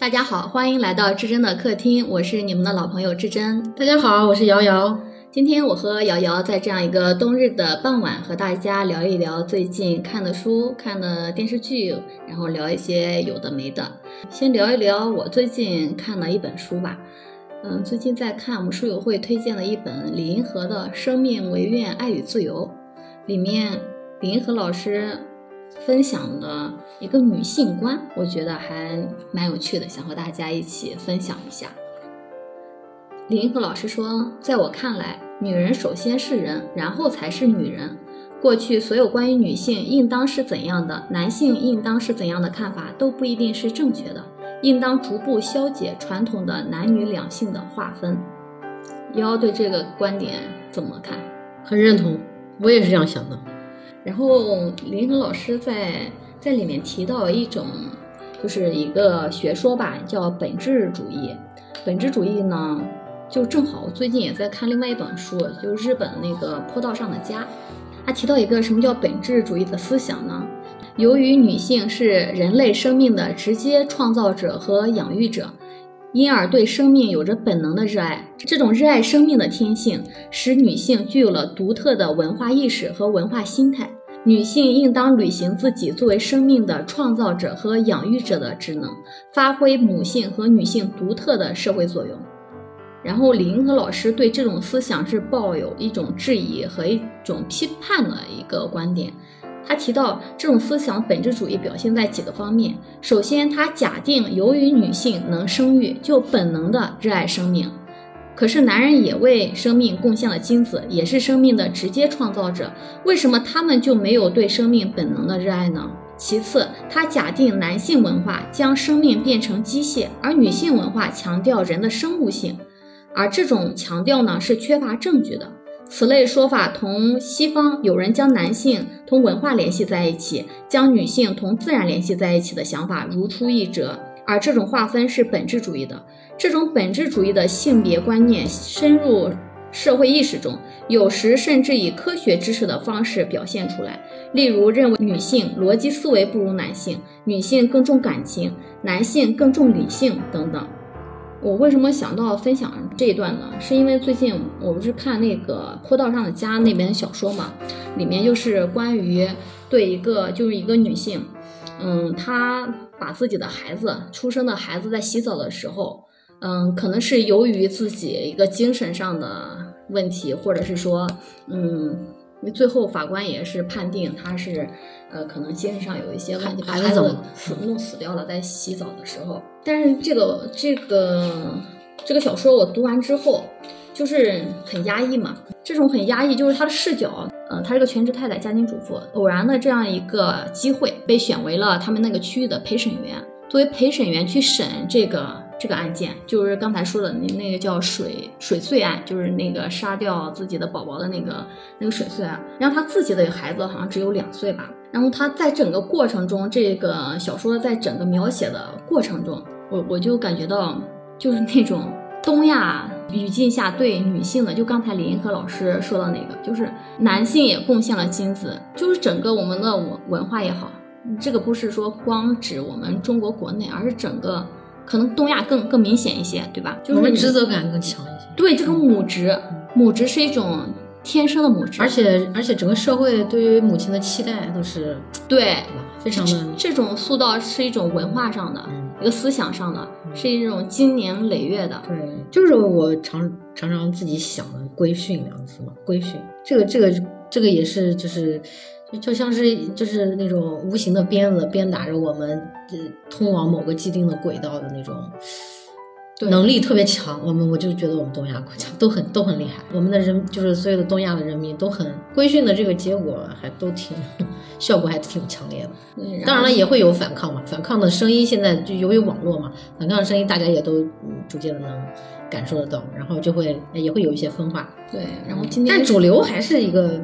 大家好，欢迎来到至真的客厅，我是你们的老朋友至真。大家好，我是瑶瑶。今天我和瑶瑶在这样一个冬日的傍晚，和大家聊一聊最近看的书、看的电视剧，然后聊一些有的没的。先聊一聊我最近看的一本书吧。嗯，最近在看我们书友会推荐的一本李银河的《生命唯愿爱与自由》，里面李银河老师分享的一个女性观，我觉得还蛮有趣的，想和大家一起分享一下。李银河老师说，在我看来，女人首先是人，然后才是女人。过去所有关于女性应当是怎样的，男性应当是怎样的看法，都不一定是正确的。应当逐步消解传统的男女两性的划分。瑶瑶对这个观点怎么看？很认同，我也是这样想的。然后林恒老师在在里面提到一种，就是一个学说吧，叫本质主义。本质主义呢？就正好，我最近也在看另外一本书，就日本那个坡道上的家，他提到一个什么叫本质主义的思想呢？由于女性是人类生命的直接创造者和养育者，因而对生命有着本能的热爱。这种热爱生命的天性，使女性具有了独特的文化意识和文化心态。女性应当履行自己作为生命的创造者和养育者的职能，发挥母性和女性独特的社会作用。然后李银河老师对这种思想是抱有一种质疑和一种批判的一个观点。他提到这种思想本质主义表现在几个方面。首先，他假定由于女性能生育，就本能的热爱生命。可是男人也为生命贡献了精子，也是生命的直接创造者。为什么他们就没有对生命本能的热爱呢？其次，他假定男性文化将生命变成机械，而女性文化强调人的生物性。而这种强调呢，是缺乏证据的。此类说法同西方有人将男性同文化联系在一起，将女性同自然联系在一起的想法如出一辙。而这种划分是本质主义的。这种本质主义的性别观念深入社会意识中，有时甚至以科学知识的方式表现出来。例如，认为女性逻辑思维不如男性，女性更重感情，男性更重理性等等。我为什么想到分享这一段呢？是因为最近我不是看那个《坡道上的家》那本小说嘛，里面就是关于对一个就是一个女性，嗯，她把自己的孩子出生的孩子在洗澡的时候，嗯，可能是由于自己一个精神上的问题，或者是说，嗯。因为最后法官也是判定他是，呃，可能精神上有一些问题，把孩子死弄死掉了，在洗澡的时候。但是这个这个这个小说我读完之后，就是很压抑嘛。这种很压抑，就是他的视角，呃，他是个全职太太、家庭主妇，偶然的这样一个机会被选为了他们那个区域的陪审员，作为陪审员去审这个。这个案件就是刚才说的那那个叫水水碎案，就是那个杀掉自己的宝宝的那个那个水碎案。然后他自己的孩子好像只有两岁吧。然后他在整个过程中，这个小说在整个描写的过程中，我我就感觉到就是那种东亚语境下对女性的，就刚才李银河老师说的那个，就是男性也贡献了精子，就是整个我们的文文化也好，这个不是说光指我们中国国内，而是整个。可能东亚更更明显一些，对吧？就是职责感更强一些。对，这个母职，母职是一种天生的母职，而且而且整个社会对于母亲的期待都是对，非常的。这种塑造是一种文化上的，一个思想上的，是一种经年累月的。对，就是我常常常自己想的“规训”两个字嘛，“规训”这个这个这个也是就是。就就像是就是那种无形的鞭子鞭打着我们，呃，通往某个既定的轨道的那种能力特别强。我们我就觉得我们东亚国家都很都很厉害，我们的人就是所有的东亚的人民都很规训的这个结果还都挺效果还挺强烈的。当然了，也会有反抗嘛，反抗的声音现在就由于网络嘛，反抗的声音大家也都逐渐的能感受得到，然后就会也会有一些分化。对，然后今天但主流还是一个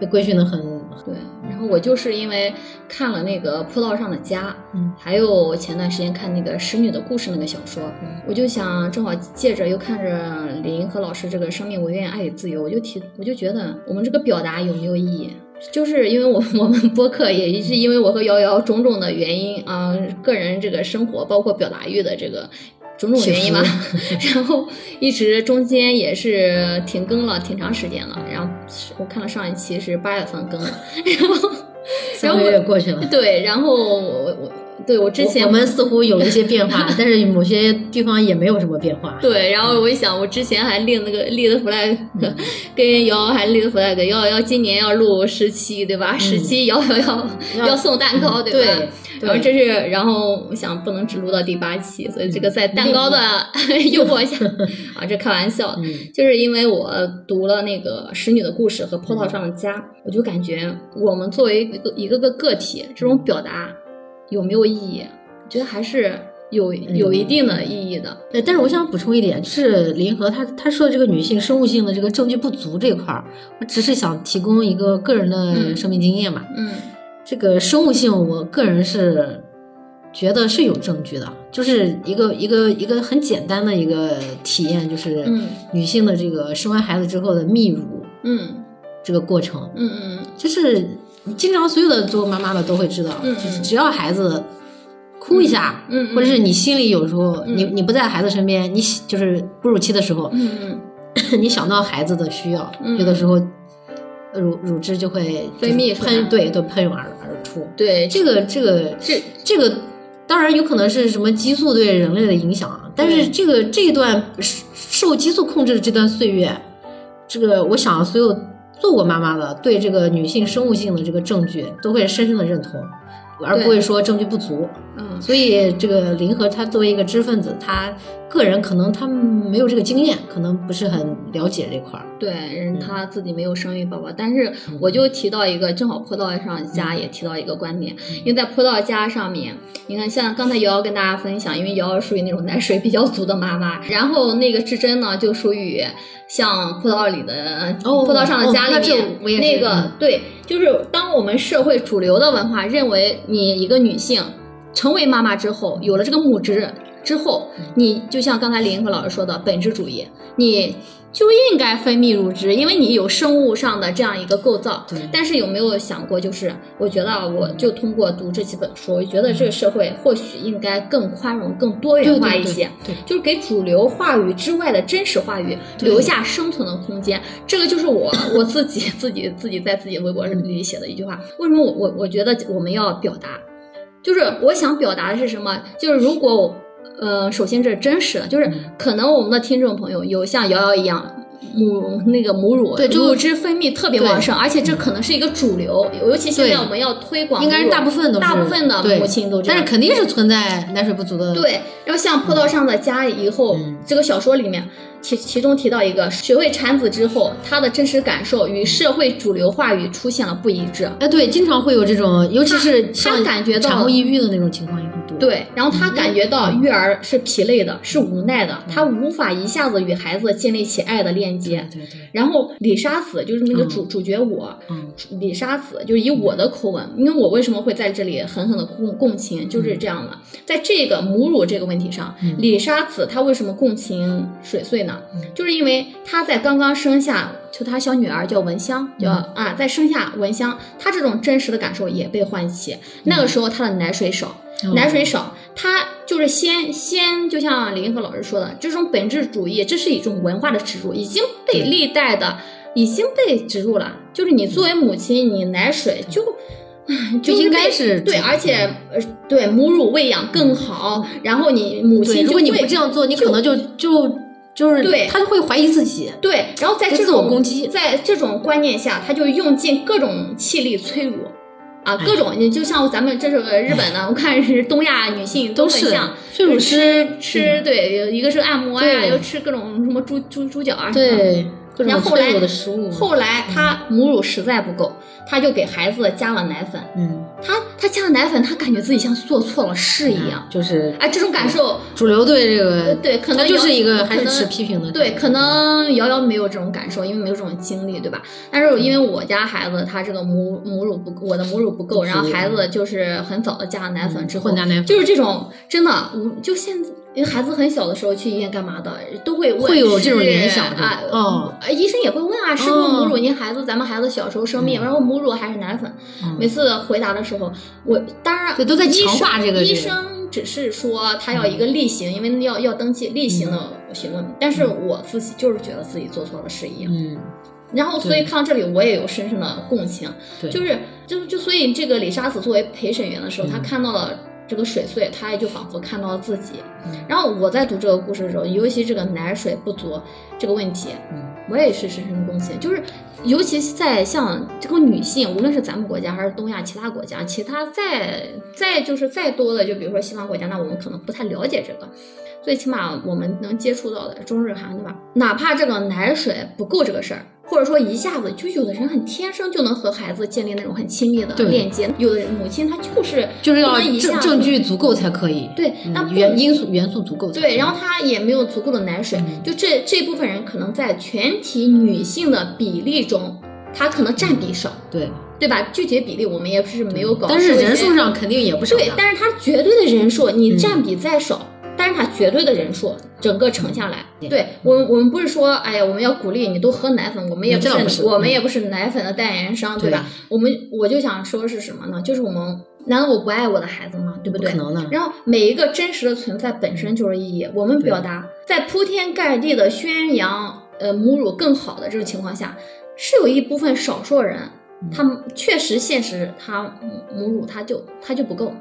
被规训的很。对，然后我就是因为看了那个《坡道上的家》，嗯，还有前段时间看那个《使女的故事》那个小说，我就想正好借着又看着林和老师这个《生命唯愿爱与自由》，我就提，我就觉得我们这个表达有没有意义？就是因为我 我们播客也是因为我和瑶瑶种种的原因啊、个人这个生活包括表达欲的这个种种原因吧，然后一直中间也是停更了挺长时间了。然后我看了上一期是八月份更的，然后三个月过去了。对，然后我我对我之前我们似乎有了一些变化，但是某些地方也没有什么变化。对，然后我一想，我之前还立那个立的 flag，、跟瑶瑶还立的 flag，瑶瑶今年要录十期，对吧？十期瑶瑶要、要要送蛋糕，对吧？对然后这是，然后我想不能只录到第八期，所以这个在蛋糕的诱惑下 啊，这开玩笑，嗯就是因为我读了那个《使女的故事》和《葡萄上的家》，我就感觉我们作为一个一个个个体，这种表达有没有意义？我觉得还是有有一定的意义的。对，但是我想补充一点，就是林和他他说的这个女性生物性的这个证据不足这块儿，我只是想提供一个个人的嗯生命经验嘛。嗯这个生物性，我个人是觉得是有证据的，就是一个一个一个很简单的一个体验，就是嗯女性的这个生完孩子之后的泌乳嗯这个过程，嗯嗯就是经常所有的做妈妈的都会知道，嗯。就是只要孩子哭一下，或者是你心里有时候、嗯。你你不在孩子身边，你就是哺乳期的时候，嗯嗯。你想到孩子的需要，嗯。有的时候乳乳汁就会分泌喷，对，都喷涌而而出。对，这个这个这这个当然有可能是什么激素对人类的影响啊，但是这个这一段受激素控制的这段岁月，这个我想所有做过妈妈的对这个女性生物性的这个证据都会深深的认同，而不会说证据不足。嗯。所以这个林和他作为一个知识分子，他个人可能他没有这个经验，可能不是很了解这块儿。对，人他自己没有生育宝宝，但是我就提到一个，正好坡道上家也提到一个观点，因为在坡道家上面，你看像刚才瑶瑶跟大家分享，因为瑶瑶属于那种奶水比较足的妈妈，然后那个志珍呢就属于像葡萄里的、哦葡萄上的家里面、那个、嗯。对，就是当我们社会主流的文化认为你一个女性成为妈妈之后，有了这个母职之后，嗯你就像刚才李银河老师说的本质主义，你就应该分泌乳汁，因为你有生物上的这样一个构造。对但是有没有想过，就是我觉得啊，我就通过读这几本书，我觉得这个社会或许应该更宽容、更多元化一些。对对对就是给主流话语之外的真实话语留下生存的空间，这个就是我 我自己自己自己在自己微博里写的一句话。为什么我我我觉得我们要表达，就是我想表达的是什么？就是如果我呃，首先这是真实的，就是嗯可能我们的听众朋友有像瑶瑶一样。母那个母乳，对就乳汁分泌特别旺盛，而且这可能是一个主流，尤其现在我们要推广，应该是大部分都是大部分的母亲都这样但是肯定是存在奶水不足的。对，然后像坡道上的家以后，嗯这个小说里面其其中提到一个，学会产子之后，他的真实感受与社会主流话语出现了不一致。哎，对，经常会有这种，尤其是他像感觉到产后抑郁的那种情况多。对，然后他感觉到育儿是疲累的，是无奈的，他无法一下子与孩子建立起爱的链接。对对，然后李沙子就是那个主、主角我，嗯李沙子就是以我的口吻，因为我为什么会在这里狠狠的共共情，就是这样的。在这个母乳这个问题上，嗯李沙子她为什么共情水穗呢？嗯就是因为她在刚刚生下，就她小女儿叫文香，叫、嗯啊，在生下文香，她这种真实的感受也被唤起。那个时候她的奶水少，哦奶水少，她就是先先，就像李银河老师说的，这种本质主义，这是一种文化的植入，已经被历代的已经被植入了。就是你作为母亲，你奶水就。唉 就应该是对，而且呃，对母乳喂养更好，然后你母，亲如果你不这样做，你可能就就就是对他会怀疑自己。对，然后在这种攻击在这种观念下，他就用尽各种气力催乳。啊，哎各种你就像咱们这是日本的，我看是东亚女性都很像，吃师吃对，一个是按摩呀，又吃各种什么猪猪猪脚啊，对，然后后来。后来她母乳实在不够，她就给孩子加了奶粉，嗯他他加了奶粉，他感觉自己像做错了事一样。就是哎，这种感受，主流对这个，对，可能就是一个还是持批评的，对，可能瑶瑶没有这种感受，因为没有这种经历，对吧？但是因为我家孩子他这个母母乳不，我的母乳不够，然后孩子就是很早的加了奶粉之后，就是这种真的，我就现在。因为孩子很小的时候去医院干嘛的，都会问会有这种联想啊，哦呃医生也会问啊，是不是母乳？哦您孩子，咱们孩子小时候生病，嗯然后母乳还是奶粉？嗯每次回答的时候，我当然对都在医强化生这个医生只是说他要一个例行，因为要要登记例行的询问，但是我自己就是觉得自己做错了事一样。嗯，然后，所以看到这里，我也有深深的共情，对，就是就就所以这个李沙子作为陪审员的时候，嗯他看到了这个水穗，他也就仿佛看到了自己。嗯然后我在读这个故事的时候，尤其这个奶水不足这个问题，嗯我也是深深的共情，就是尤其在像这个女性，无论是咱们国家还是东亚其他国家，其他再再就是再多的，就比如说西方国家，那我们可能不太了解这个。最起码我们能接触到的中日韩，对吧？哪怕这个奶水不够这个事儿，或者说一下子就有的人很天生就能和孩子建立那种很亲密的链接，有的母亲她就是就是要证证据足够才可以，对，那嗯不元因素元素足够对，然后她也没有足够的奶水，嗯就这这部分人可能在全体女性的比例中，她可能占比少，对，对吧？具体比例我们也是没有搞，但是人数上。肯定也不少，对，但是它绝对的人数，你嗯占比再少，但是它绝对的人数整个乘下来，对对我们我们不是说，哎呀，我们要鼓励你多喝奶粉，我们也不是，这倒不是我们嗯也不是奶粉的代言商，对对吧？我们我就想说是什么呢？就是我们难道我不爱我的孩子吗？对不对？不可能的，然后每一个真实的存在本身就是意义。我们表达在铺天盖地的宣扬，呃，母乳更好的这种情况下，是有一部分少数人，嗯他们确实现实他母母乳他就他就不够，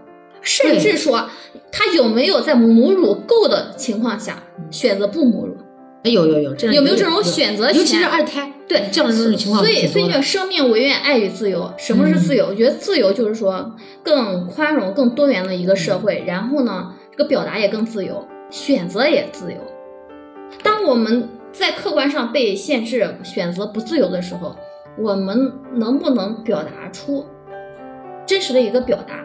甚至说他有没有在母乳够的情况下选择不母乳？哎有有有这样有没有这种选择尤其是二胎，对这样的这种情况所以，所以叫生命唯愿爱与自由。什么是自由？我觉得自由就是说更宽容、更多元的一个社会，然后呢，这个表达也更自由，选择也自由。当我们在客观上被限制、选择不自由的时候，我们能不能表达出真实的一个表达？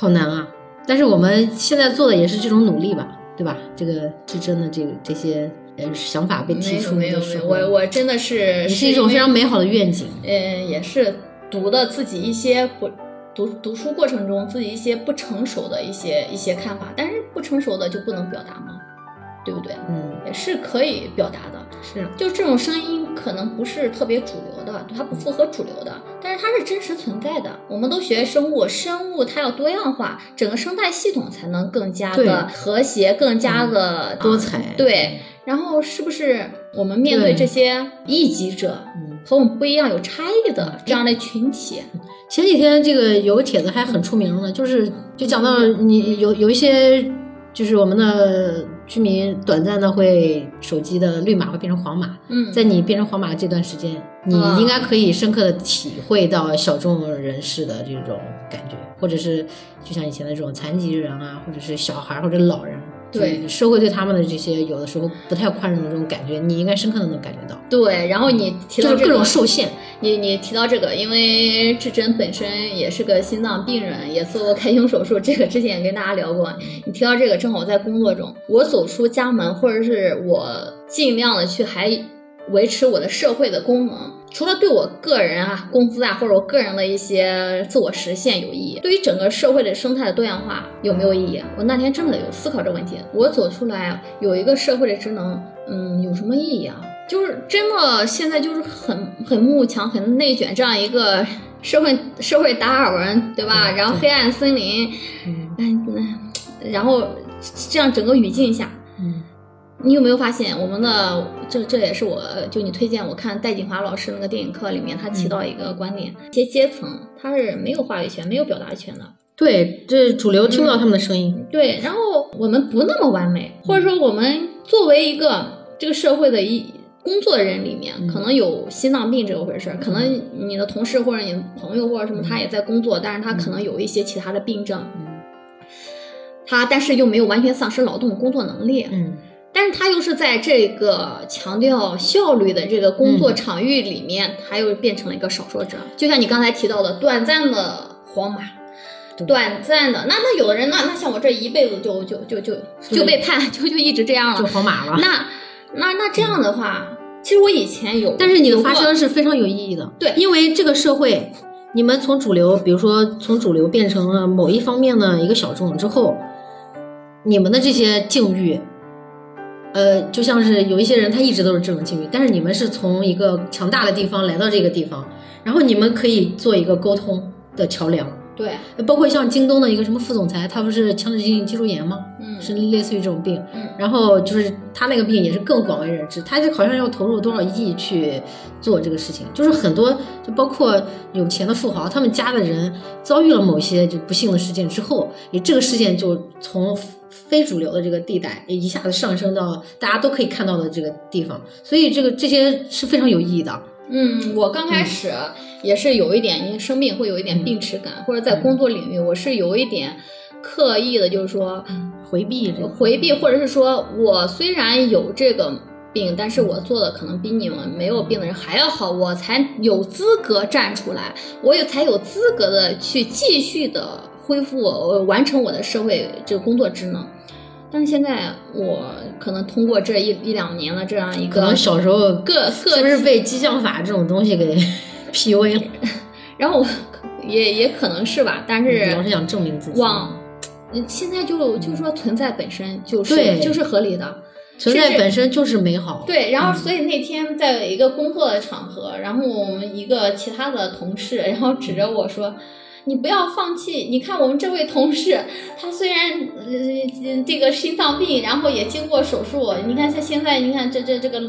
好难啊！但是我们现在做的也是这种努力吧，对吧？这个这真的这个这些呃想法被提出没有没有，我我真的是也是一种非常美好的愿景。嗯，也是读的自己一些不读读书过程中自己一些不成熟的一些一些看法，但是不成熟的就不能表达吗？对不对？嗯，也是可以表达的，是就这种声音可能不是特别主流的，它不符合主流的，但是它是真实存在的。我们都学生物，生物它要多样化，整个生态系统才能更加的和谐，更加的、多彩啊对，然后是不是我们面对对这些异己者？嗯。和我们不一样、有差异的这样的群体，前几天这个有个帖子还很出名呢，就是就讲到你有有一些就是我们的居民短暂的会手机的绿码会变成黄码，嗯，在你变成黄码这段时间，你啊应该可以深刻的体会到小众人士的这种感觉，或者是就像以前的这种残疾人啊，或者是小孩儿或者老人，对社会对他们的这些有的时候不太宽容的这种感觉，你应该深刻的能感觉到，对。然后你提就是各到这种受限，你你提到这个，因为志珍本身也是个心脏病人，也做过开胸手术，这个之前也跟大家聊过。你提到这个，正好在工作中，我走出家门，或者是我尽量的去还维持我的社会的功能，除了对我个人啊工资啊或者我个人的一些自我实现有意义，对于整个社会的生态的多样化有没有意义？我那天真的有思考这个问题。我走出来有一个社会的职能，嗯，有什么意义啊？就是真的现在就是很很慕强、很内卷这样一个社会社会达尔文，对吧？嗯然后黑暗森林，嗯然后这样整个语境下，嗯你有没有发现我们的这这也是我就你推荐我看戴锦华老师那个电影课里面，他提到一个观点，一些阶层他是没有话语权、没有表达权的。对，这主流听不到他们的声音，对，然后我们不那么完美，或者说我们作为一个这个社会的一工作人里面，嗯。可能有心脏病这个回事儿，可能你的同事或者你的朋友或者什么，他也在工作，但是他可能有一些其他的病症，嗯他但是又没有完全丧失劳动工作能力，嗯但是他又是在这个强调效率的这个工作嗯场域里面，他又变成了一个少数者。就像你刚才提到的，短暂的皇马，短暂的。那那有的人，那那像我这一辈子就就就就就被判，就就一直这样了就皇。马了。那那那这样的话，其实我以前有，但是你的发声是非常有意义的，对因为这个社会，你们从主流，比如说从主流变成了某一方面的一个小众之后，你们的这些境遇，呃，就像是有一些人他一直都是这种境遇，但是你们是从一个强大的地方来到这个地方，然后你们可以做一个沟通的桥梁，对，包括像京东的一个什么副总裁，他不是强直性脊柱炎吗？嗯，是类似于这种病，嗯。然后就是他那个病也是更广为人知，他就好像要投入多少亿去做这个事情，就是很多就包括有钱的富豪，他们家的人遭遇了某些就不幸的事件之后，也这个事件就从非主流的这个地带一下子上升到大家都可以看到的这个地方，所以这个这些是非常有意义的。嗯，我刚开始也是有一点，因为生病会有一点病耻感，或者在工作领域，我是有一点刻意的，就是说回避这个。回避，或者是说我虽然有这个病，但是我做的可能比你们没有病的人还要好，我才有资格站出来，我也才有资格的去继续的恢复我完成我的社会这个工作职能。但是现在我可能通过这一一两年的这样一个可能小时候各各是不是被激将法这种东西给 PUA 了？然后我也也可能是吧，但是老是想证明自己。往嗯现在就就说存在本身就是对就是合理的，存在本身就是美好。对。然后嗯所以那天在一个工作的场合，然后我们一个其他的同事，然后指着我说。你不要放弃！你看我们这位同事，他虽然呃这个心脏病，然后也经过手术，你看他现在，你看这这这个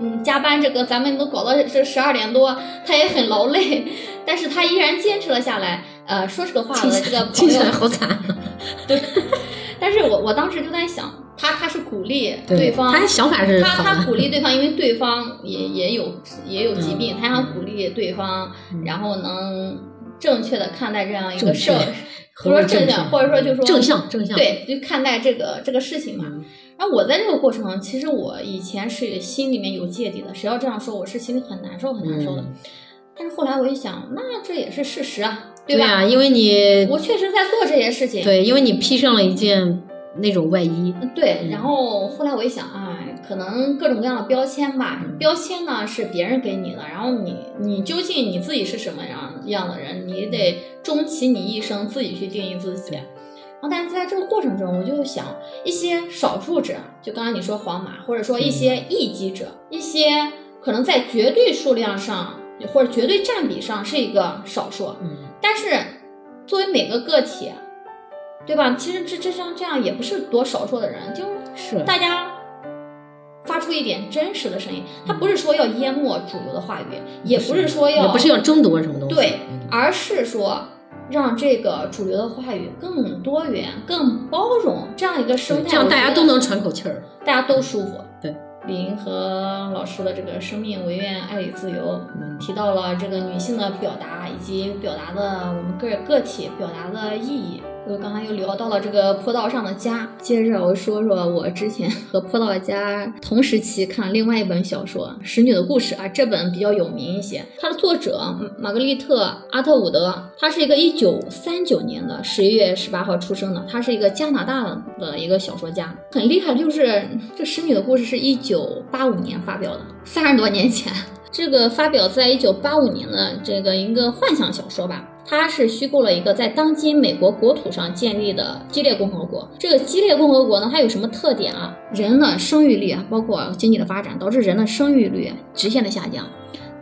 嗯加班这个咱们都搞到这十二点多，他也很劳累，但是他依然坚持了下来。呃，说这个话的这个朋友好惨对。但是我我当时就在想，他他是鼓励对方，他想法是他。他鼓励对方，因为对方也也有也有疾病，他想鼓励对方，嗯然后能正确的看待这样一个正确。社，或者说正向，或者说就是说正向正向。对，就看待这个这个事情嘛。嗯。然后我在这个过程，其实我以前是心里面有芥蒂的，谁要这样说，我是心里很难受很难受的。嗯。但是后来我一想，那这也是事实啊，吧？对啊，因为你我确实在做这些事情，对，因为你披上了一件那种外衣。对，嗯。然后后来我一想，哎，可能各种各样的标签吧，嗯。标签呢是别人给你的，然后你你究竟你自己是什么样样的人，你得终其你一生自己去定义自己。然后，但是在这个过程中，我就想一些少数者，就刚刚你说皇马，或者说一些异己者，一些可能在绝对数量上或者绝对占比上是一个少数，嗯，但是作为每个个体，对吧？其实这这像这样也不是多少数的人，就是是大家发出一点真实的声音。它不是说要淹没主流的话语，也不是说要也不是要争夺什么东西。对嗯，而是说让这个主流的话语更多元、更包容这样一个生态，这样大家都能喘口气儿。大家都舒服。对，李银河老师的这个“生命唯愿爱与自由”，嗯提到了这个女性的表达以及表达的我们个个体表达的意义。我刚才又聊到了这个坡道上的家，接着我说说我之前 和坡道家同时期看另外一本小说《使女的故事》啊，这本比较有名一些。它的作者玛格丽特·阿特伍德，她是一个一九三九年的十一月十八号出生的，她是一个加拿大的一个小说家，很厉害。就是这《使女的故事》是一九八五年发表的，三十多年前。这个发表在一九八五年的这个一个幻想小说吧，它是虚构了一个在当今美国国土上建立的激烈共和国。这个激烈共和国呢，它有什么特点啊？人的生育率啊，包括经济的发展，导致人的生育率直线的下降。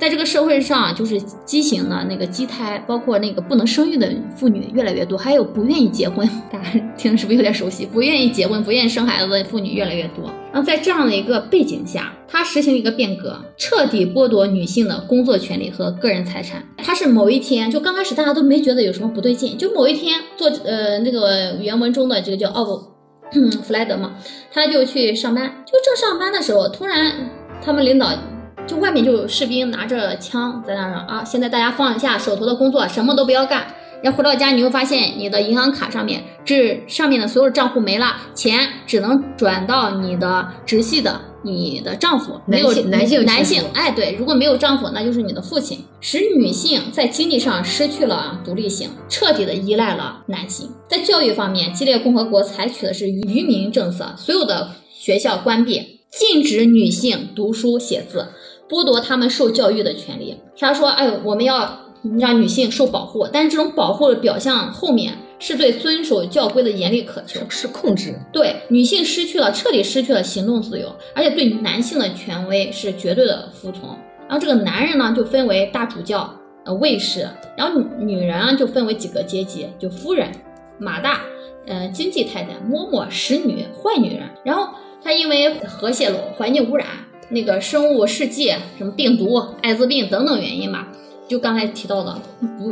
在这个社会上，就是畸形的那个畸胎，包括那个不能生育的妇女越来越多，还有不愿意结婚，大家听是不是有点熟悉？不愿意结婚、不愿意生孩子的妇女越来越多。然后在这样的一个背景下，他实行一个变革，彻底剥夺女性的工作权利和个人财产。他是某一天，就刚开始大家都没觉得有什么不对劲，就某一天做呃那个原文中的这个叫奥布弗莱德嘛，他就去上班，就正上班的时候，突然他们领导。就外面就有士兵拿着枪在那儿啊！现在大家放下手头的工作，什么都不要干，然后回到家，你会发现你的银行卡上面这上面的所有账户没了，钱只能转到你的直系的你的丈夫，没有男性男性男，性哎，对，如果没有丈夫，那就是你的父亲，使女性在经济上失去了独立性，彻底的依赖了男性。在教育方面，激烈共和国采取的是愚民政策，所有的学校关闭，禁止女性读书写字，剥夺他们受教育的权利。他说：“哎呦，我们要让女性受保护，但是这种保护的表象后面是对遵守教规的严厉渴求。”是控制。对女性失去了彻底失去了行动自由，而且对男性的权威是绝对的服从。然后这个男人呢就分为大主教、呃卫士，然后女女人啊就分为几个阶级，就夫人、马大、呃经济太太、嬷嬷、使女、坏女人。然后他因为核泄漏、环境污染、那个生物试剂、什么病毒、艾滋病等等原因吧，就刚才提到的不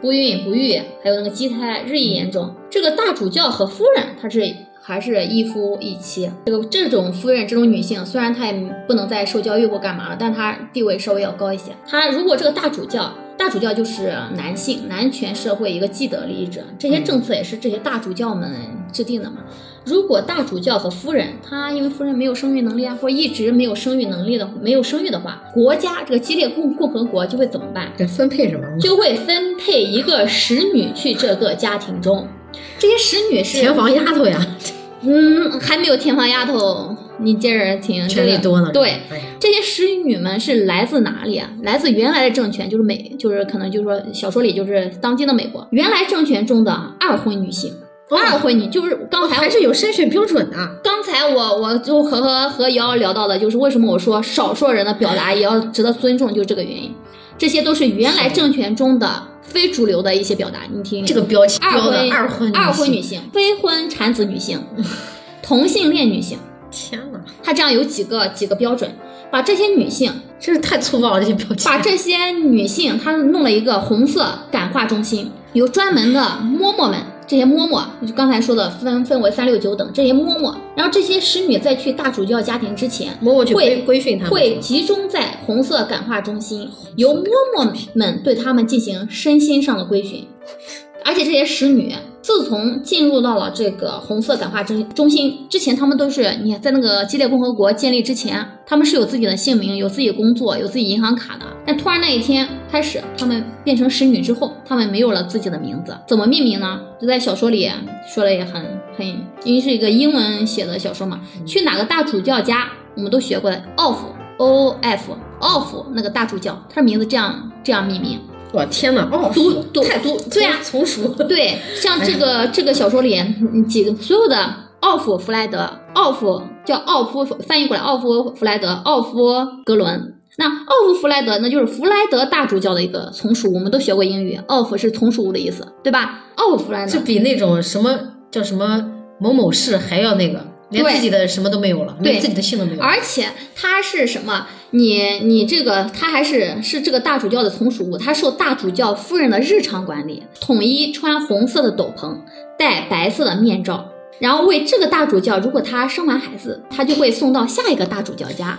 不孕不育，还有那个畸胎日益严重。这个大主教和夫人，她是还是一夫一妻。这个这种夫人，这种女性，虽然她也不能再受教育或干嘛了，但她地位稍微要高一些。她如果这个大主教，大主教就是男性，男权社会一个既得利益者，这些政策也是这些大主教们制定的嘛。如果大主教和夫人，她因为夫人没有生育能力啊，或者一直没有生育能力的，没有生育的话，国家这个激烈共共和国就会怎么办？这分配什么？就会分配一个使女去这个家庭中。这些使女是田房丫头呀，嗯，还没有天房丫头，你接着听。权力多呢。对，哎，这些使女们是来自哪里啊？来自原来的政权，就是美，就是可能就是说小说里就是当今的美国原来政权中的二婚女性。哦二婚女就是刚才还是有筛选标准的。刚才我我就和和和瑶瑶聊到的，就是为什么我说少数人的表达也要值得尊重，就是这个原因。这些都是原来政权中的非主流的一些表达，你听这个标签二婚二婚二婚女女性，非婚产子女性、同性恋女性，天呐，他这样有几个几个标准，把这些女性，真是太粗暴了，这些标签。把这些女性，她弄了一个红色感化中心，有专门的嬷嬷们。这些嬷嬷，就刚才说的分分为三六九等，这些嬷嬷，然后这些使女在去大主教家庭之前，嬷嬷去会规规训他们，会集中在红色感化中心，由嬷嬷们对他们进行身心上的规训。而且这些使女自从进入到了这个红色感化中中心之前，他们都是你看在那个激烈共和国建立之前，他们是有自己的姓名、有自己工作、有自己银行卡的。但突然那一天开始，他们变成使女之后，他们没有了自己的名字，怎么命名呢？就在小说里说的也很很，因为是一个英文写的小说嘛，去哪个大主教家，我们都学过的，off o f off 那个大主教，他的名字这样这样命名。我天哪，哦，读读太读对呀从属，对，像这个、这个小说里嗯几个所有的奥夫弗莱德，奥夫叫奥夫，翻译过来奥夫弗莱德，奥夫格伦。那奥夫弗莱德那就是弗莱德大主教的一个从属，我们都学过英语，奥夫是从属物的意思，对吧？奥夫弗莱德这比那种什么叫什么某某市还要那个，连自己的什么都没有了，连自己的姓都没有。而且他是什么？你你这个他还是是这个大主教的从属物，他受大主教夫人的日常管理，统一穿红色的斗篷，戴白色的面罩。然后为这个大主教，如果他生完孩子，他就会送到下一个大主教家。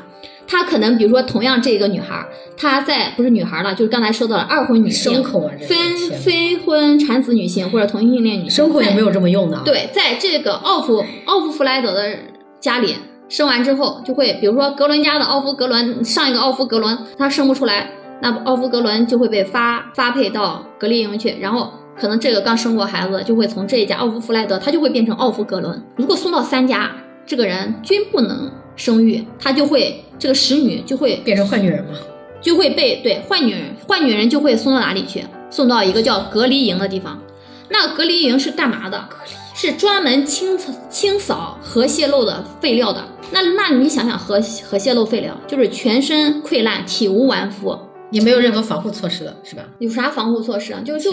他可能比如说，同样这个女孩，她在不是女孩了，就是刚才说到了二婚女性、啊，这非非婚产子女性或者同性恋女性，在牲口也没有这么用的啊。对，在这个奥夫奥夫弗莱德的家里生完之后，就会比如说格伦家的奥夫格伦上一个奥夫格伦，他生不出来，那奥夫格伦就会被发发配到隔离营去，然后可能这个刚生过孩子就会从这一家奥夫弗莱德，他就会变成奥夫格伦。如果送到三家，这个人均不能生育，他就会这个使女就会变成坏女人嘛。就会被对坏女人，坏女人就会送到哪里去？送到一个叫隔离营的地方。那隔离营是干嘛的？是专门清清扫核泄漏的废料的。那那你想想核核泄漏废料，就是全身溃烂、体无完肤，也没有任何防护措施的，是吧？有啥防护措施啊？就就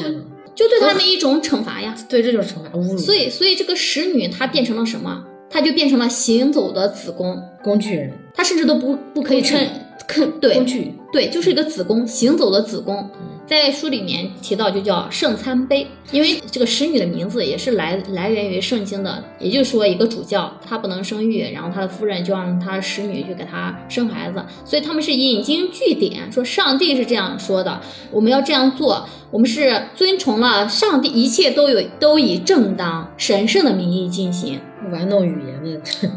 就对他们一种惩罚呀。对，这就是惩罚侮辱。所以所以这个使女她变成了什么？她就变成了行走的子宫，工具人，他甚至都不不可以称可对工具，对，就是一个子宫，行走的子宫。在书里面提到就叫圣餐杯，因为这个使女的名字也是来来源于圣经的，也就是说一个主教他不能生育，然后他的夫人就让他使女去给他生孩子，所以他们是引经据典，说上帝是这样说的，我们要这样做，我们是遵从了上帝，一切都有都以正当神圣的名义进行。玩弄语言的，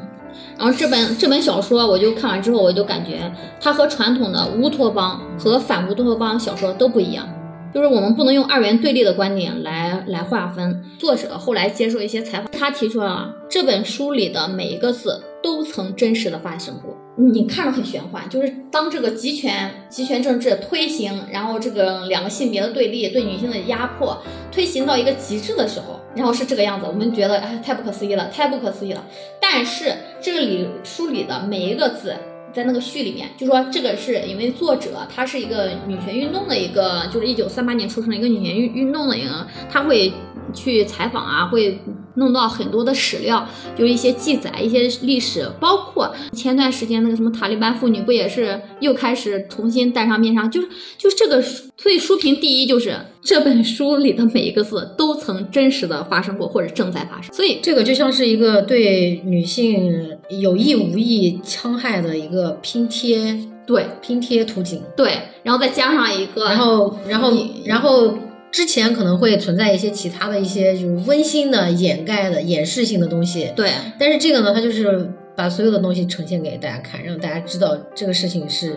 然后这本这本小说，我就看完之后，我就感觉它和传统的乌托邦和反乌托邦小说都不一样，就是我们不能用二元对立的观点来来划分。作者后来接受一些采访，他提出了这本书里的每一个字都曾真实的发生过。你看着很玄幻，就是当这个集权集权政治推行，然后这个两个性别的对立，对女性的压迫推行到一个极致的时候，然后是这个样子，我们觉得哎太不可思议了，太不可思议了。但是这里书里的每一个字，在那个序里面就说这个是因为作者她是一个女权运动的一个，就是一九三八年出生的一个女权运运动的一个，她会去采访啊，会。弄到很多的史料，就一些记载，一些历史，包括前段时间那个什么塔利班妇女，不也是又开始重新戴上面纱？就是就这个，所以书评第一就是这本书里的每一个字都曾真实的发生过，或者正在发生。所以这个就像是一个对女性有意无意戕害的一个拼贴，对拼贴图景，对，然后再加上一个，然后然后然后。之前可能会存在一些其他的一些就是温馨的掩盖的掩饰性的东西，对。但是这个呢，它就是把所有的东西呈现给大家看，让大家知道这个事情是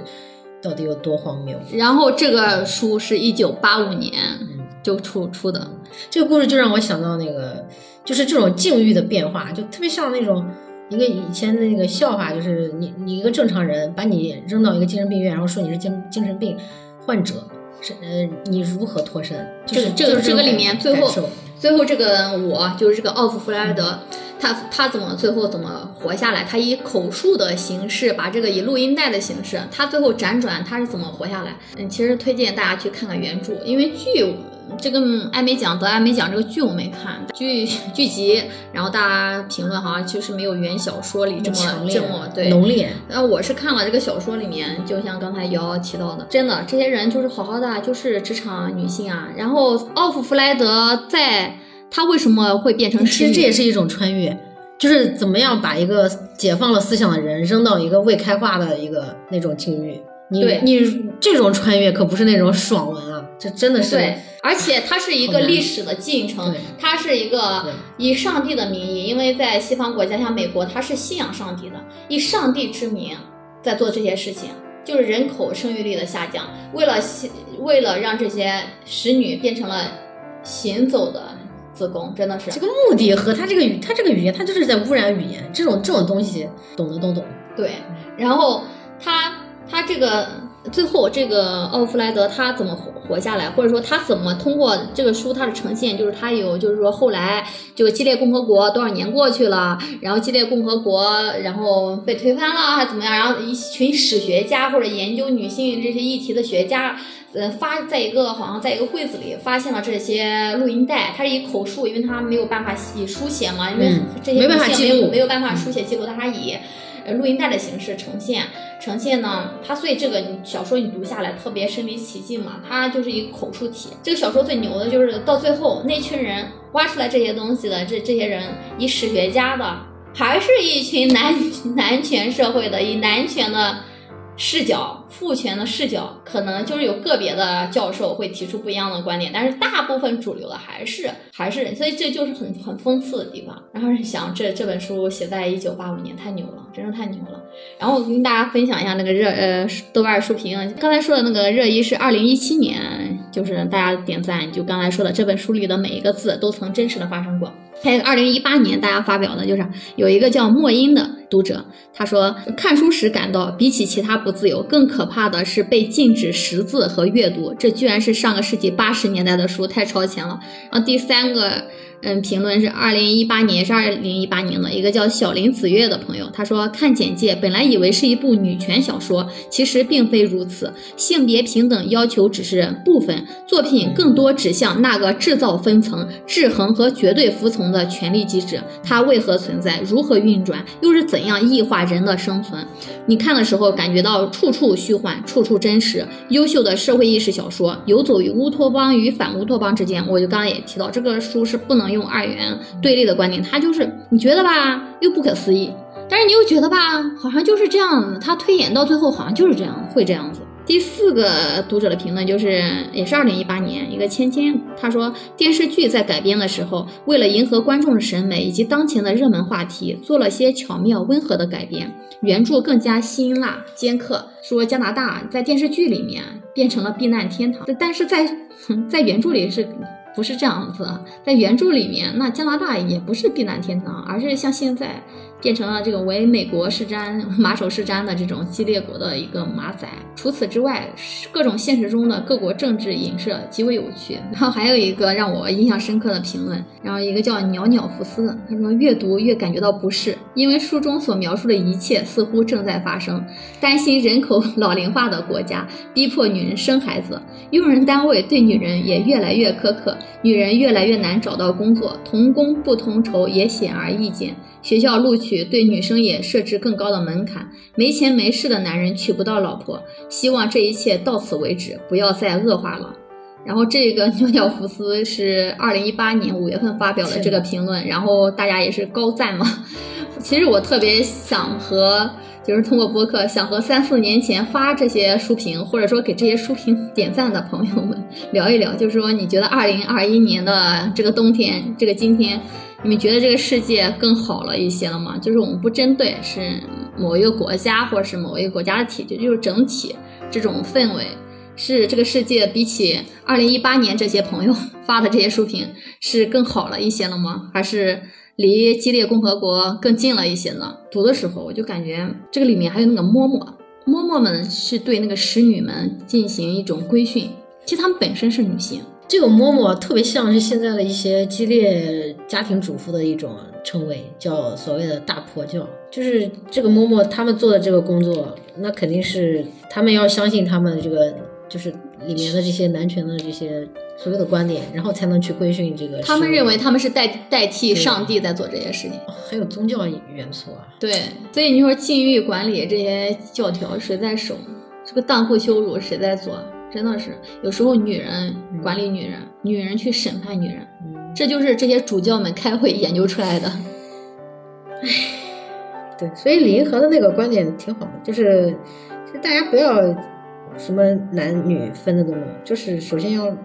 到底有多荒谬。然后这个书是一九八五年就出出的，这个故事就让我想到那个，就是这种境遇的变化，就特别像那种一个以前的那个笑话，就是你你一个正常人把你扔到一个精神病院，然后说你是精精神病患者。是呃，你如何脱身？就是这个这个里面最后最后这个我就是这个奥夫弗莱德，他他怎么最后怎么活下来？他以口述的形式把这个以录音带的形式，他最后辗转他是怎么活下来？嗯，其实推荐大家去看看原著，因为剧。这个艾美奖得艾美奖这个剧我没看剧剧集，然后大家评论好像其实没有原小说里这么这么对浓烈。然后我是看了这个小说里面，就像刚才瑶瑶提到的，真的这些人就是好好的，就是职场女性啊。然后奥夫弗莱德在他为什么会变成？其实这也是一种穿越，就是怎么样把一个解放了思想的人扔到一个未开化的一个那种境遇。你你这种穿越可不是那种爽文啊，这真的是。对。而且它是一个历史的进程，它是一个以上帝的名义，因为在西方国家像美国，它是信仰上帝的，以上帝之名在做这些事情，就是人口生育率的下降，为了为了让这些使女变成了行走的子宫，真的是这个目的和他这个语，他这个语言，他就是在污染语言，这种这种东西，懂的都懂。对，然后他他这个。最后，这个奥弗莱德他怎么活活下来，或者说他怎么通过这个书他的呈现，就是他有，就是说后来就激烈共和国多少年过去了，然后激烈共和国然后被推翻了还怎么样，然后一群史学家或者研究女性这些议题的学家，呃，发在一个好像在一个柜子里发现了这些录音带，它是以口述，因为他没有办法以书写嘛，因为这些没办法记录，没有办法书写记录，他以。呃，录音带的形式呈现，呈现呢，它所以这个小说你读下来特别身临其境嘛，它就是一个口述体。这个小说最牛的就是到最后那群人挖出来这些东西的，这这些人以史学家的，还是一群男 男权社会的，以男权的。视角父权的视角，可能就是有个别的教授会提出不一样的观点，但是大部分主流的还是还是，所以这就是很很讽刺的地方。然后想，这这本书写在一九八五年，太牛了，真是太牛了。然后我跟大家分享一下那个热呃豆瓣书评，刚才说的那个热一是二零一七年，就是大家点赞，就刚才说的这本书里的每一个字都曾真实的发生过。还有二零一八年大家发表的，就是有一个叫莫音的读者，他说看书时感到，比起其他不自由，更可怕的是被禁止识字和阅读。这居然是上个世纪八十年代的书，太超前了。然后第三个嗯，评论是二零一八年，也是二零一八年的一个叫小林子月的朋友，他说看简介，本来以为是一部女权小说，其实并非如此，性别平等要求只是部分，作品更多指向那个制造分层、制衡和绝对服从的权力机制，它为何存在，如何运转，又是怎怎样异化人的生存？你看的时候感觉到处处虚幻，处处真实，优秀的社会意识小说游走于乌托邦与反乌托邦之间。我就刚刚也提到，这个书是不能。用二元对立的观点，它就是你觉得吧，又不可思议，但是你又觉得吧，好像就是这样子。它推演到最后，好像就是这样，会这样子。第四个读者的评论就是，也是二零一八年一个芊芊，他说电视剧在改编的时候，为了迎合观众的审美以及当前的热门话题，做了些巧妙温和的改编，原著更加辛辣尖刻。说加拿大在电视剧里面变成了避难天堂，但是在在原著里是。不是这样子，在原著里面，那加拿大也不是避难天堂，而是像现在。变成了这个为美国是瞻、马首是瞻的这种激烈国的一个马仔。除此之外，各种现实中的各国政治影射极为有趣。然后还有一个让我印象深刻的评论，然后一个叫鸟鸟福斯的，他说越读越感觉到不适，因为书中所描述的一切似乎正在发生。担心人口 老龄化的国家逼迫女人生孩子，用人单位对女人也越来越苛刻，女人越来越难找到工作，同工不同酬也显而易见。学校录取对女生也设置更高的门槛，没钱没势的男人娶不到老婆。希望这一切到此为止，不要再恶化了。然后这个牛鸟福斯是二零一八年五月份发表的这个评论，然后大家也是高赞嘛。其实我特别想和，就是通过播客想和三四年前发这些书评，或者说给这些书评点赞的朋友们聊一聊，就是说你觉得二零二一年的这个冬天，这个今天。你们觉得这个世界更好了一些了吗？就是我们不针对是某一个国家或者是某一个国家的体制，就是整体这种氛围，是这个世界比起二零一八年这些朋友发的这些书评是更好了一些了吗？还是离激烈共和国更近了一些呢？读的时候我就感觉这个里面还有那个嬷嬷，嬷嬷们是对那个使女们进行一种规训，其实她们本身是女性。这个嬷嬷特别像是现在的一些激烈家庭主妇的一种称谓，叫所谓的大婆教。就是这个嬷嬷他们做的这个工作，那肯定是他们要相信他们这个就是里面的这些男权的这些所有的观点，然后才能去规训这个。他们认为他们是代代替上帝在做这些事情，还有宗教元素啊。对，所以你说禁欲管理这些教条谁在守？这个荡妇羞辱谁在做？真的是，有时候女人管理女人，女人去审判女人，这就是这些主教们开会研究出来的。唉，对，所以李银河的那个观点挺好的，就是就大家不要什么男女分的那么，就是首先要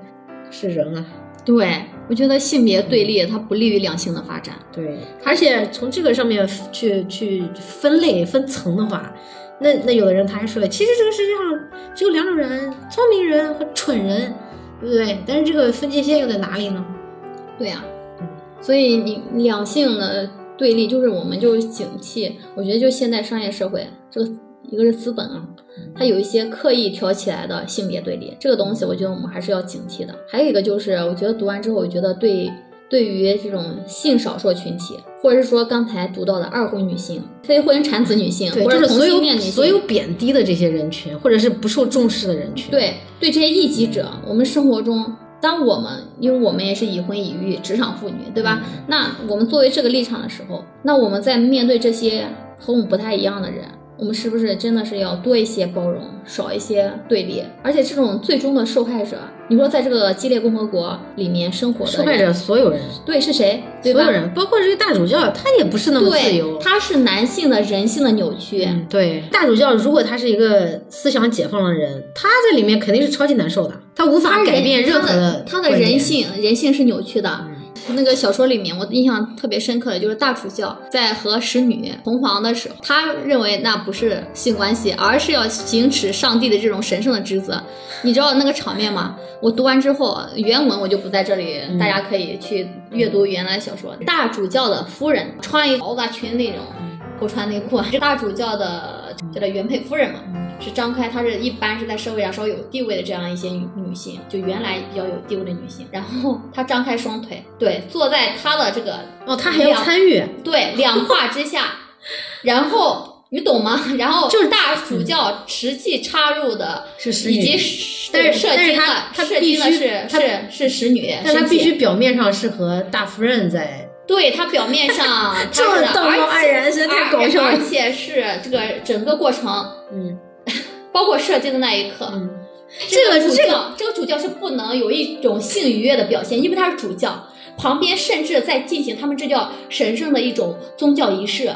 是人啊。对，我觉得性别对立它不利于两性的发展。对，而且从这个上面去去分类分层的话。那那有的人他还说，其实这个世界上只有两种人，聪明人和蠢人，对不对？但是这个分界线又在哪里呢？对呀，所以你两性的对立就是我们就是警惕。我觉得就现代商业社会，这个一个是资本啊，它有一些刻意挑起来的性别对立，这个东西我觉得我们还是要警惕的。还有一个就是，我觉得读完之后，我觉得对。对于这种性少数群体，或者是说刚才读到的二婚女性、非婚产子女性，或者所有女性，所有贬低的这些人群，或者是不受重视的人群，对对这些异己者，我们生活中，当我们因为我们也是已婚已育职场妇女，对吧？那我们作为这个立场的时候，那我们在面对这些和我们不太一样的人。我们是不是真的是要多一些包容，少一些对立？而且这种最终的受害者，你说在这个激烈共和国里面生活的受害者，所有人对是谁？所有人，包括这个大主教，他也不是那么自由，他是男性的人性的扭曲。对，大主教如果他是一个思想解放的人，他在里面肯定是超级难受的，他无法改变任何的，他的人性，人性是扭曲的。那个小说里面，我印象特别深刻的就是大主教在和使女同房的时候，他认为那不是性关系，而是要行使上帝的这种神圣的职责。你知道那个场面吗？我读完之后，原文我就不在这里，大家可以去阅读原来小说。大主教的夫人穿一个豪华裙那种，不穿内裤。这大主教的叫他原配夫人嘛，是张开，她是一般是在社会上稍微有地位的这样一些女女性，就原来比较有地位的女性。然后她张开双腿，对，坐在她的这个哦，她还要参与，对，两胯之下，然后。你懂吗？然后就是大主教实际插入的是使以及女，但是但是射精的他他射精的是他是是使女，但她必须表面上是和大夫人在，对他表面上 这他是道貌岸然实在太搞笑了而且是这个整个过程，嗯。包括射精的那一刻，嗯，这这个这个主教这个主教是不能有一种性愉悦的表现，因为他是主教。旁边甚至在进行他们这叫神圣的一种宗教仪式，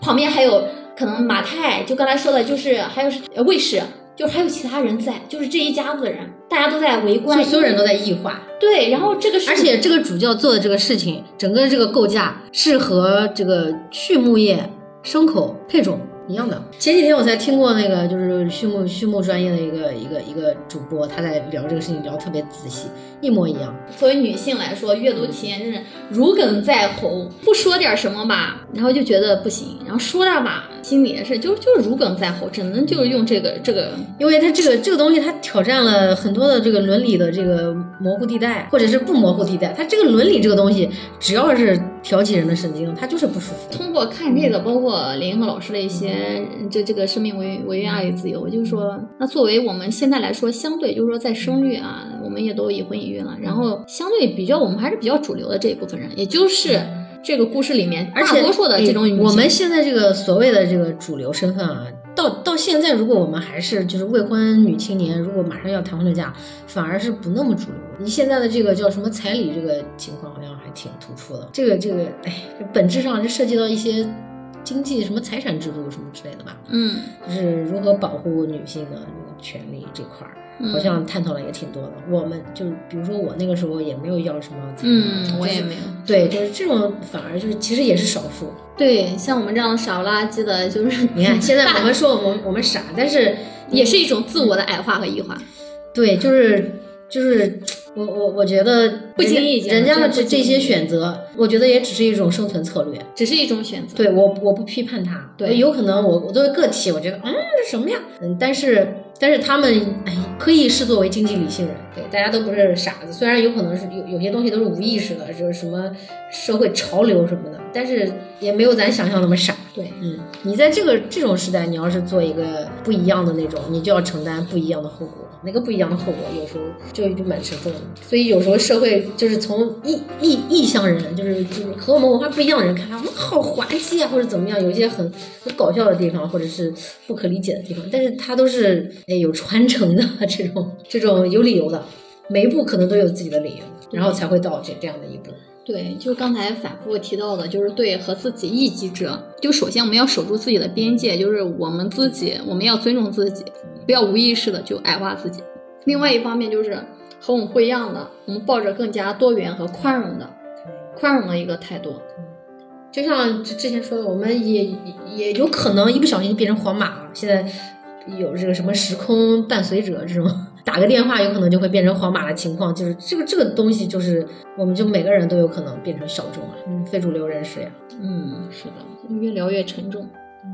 旁边还有可能马太，就刚才说的，就是还有卫士，就还有其他人在，就是这一家子人，大家都在围观，就所有人都在异化。对，然后这个是而且这个主教做的这个事情，整个这个构架是和这个畜牧业、牲口配种一样的。前几天我才听过那个就是畜牧畜牧专业的一个一个一个主播，他在聊这个事情，聊特别仔细，一模一样。作为女性来说，阅读体验真是如鲠在喉，不说点什么吧，然后就觉得不行，然后说点吧，心里也是就就是如鲠在喉，只能就是用这个这个因为它这个这个东西，它挑战了很多的这个伦理的这个模糊地带，或者是不模糊地带。它这个伦理这个东西，只要是挑起人的神经，它就是不舒服。通过看这个，包括林英和老师的一些这这个生命为为愿爱与自由，我就说，那作为我们现在来说，相对就是说在生育啊，我们也都已婚已孕了，然后相对比较我们还是比较主流的这一部分人，也就是这个故事里面而且大多数的这种我们现在这个所谓的这个主流身份啊，到到现在，如果我们还是就是未婚女青年，如果马上要谈婚论嫁，反而是不那么主流。你现在的这个叫什么彩礼这个情况，好像还挺突出的。这个这个，哎，本质上就涉及到一些经济什么财产制度什么之类的吧，嗯就是如何保护女性的这个权利这块儿。嗯好像探讨了也挺多的，我们就比如说我那个时候也没有要什么嗯，我也没有。对，就是这种反而就是其实也是少数。对，像我们这样傻不拉几的，就是你看，现在我们说我们我们傻，但是也是一种自我的矮化和异化。对，就是就是我我我觉得不经意间人家的这这些选择，我觉得也只是一种生存策略。只是一种选择。对我我不批判他，对有可能我我作为个体，我觉得嗯这什么呀，嗯，但是但是他们哎可以视作为经济理性人，对，大家都不是傻子，虽然有可能是有有些东西都是无意识的，就是什么社会潮流什么的，但是也没有咱想象那么傻。对，嗯，你在这个这种时代，你要是做一个不一样的那种，你就要承担不一样的后果。那个不一样的后果，有时候就就蛮沉重的。所以有时候社会就是从异异异乡人，就是就是和我们文化不一样的人看来，我们好滑稽啊，或者怎么样，有一些很很搞笑的地方，或者是不可理解的地方，但是它都是哎有传承的这种这种有理由的，每一步可能都有自己的理由，然后才会到这这样的一步。对，就刚才反复提到的，就是对和自己异己者，就首先我们要守住自己的边界，就是我们自己，我们要尊重自己，不要无意识的就矮化自己。另外一方面就是和我们不一样的，我们抱着更加多元和宽容的、宽容的一个态度。就像之之前说的，我们也也有可能一不小心就变成皇马了。现在有这个什么时空伴随者这种，打个电话有可能就会变成皇马的情况，就是这个这个东西，就是我们就每个人都有可能变成小众啊，嗯，非主流人士呀。嗯，是的，越聊越沉重。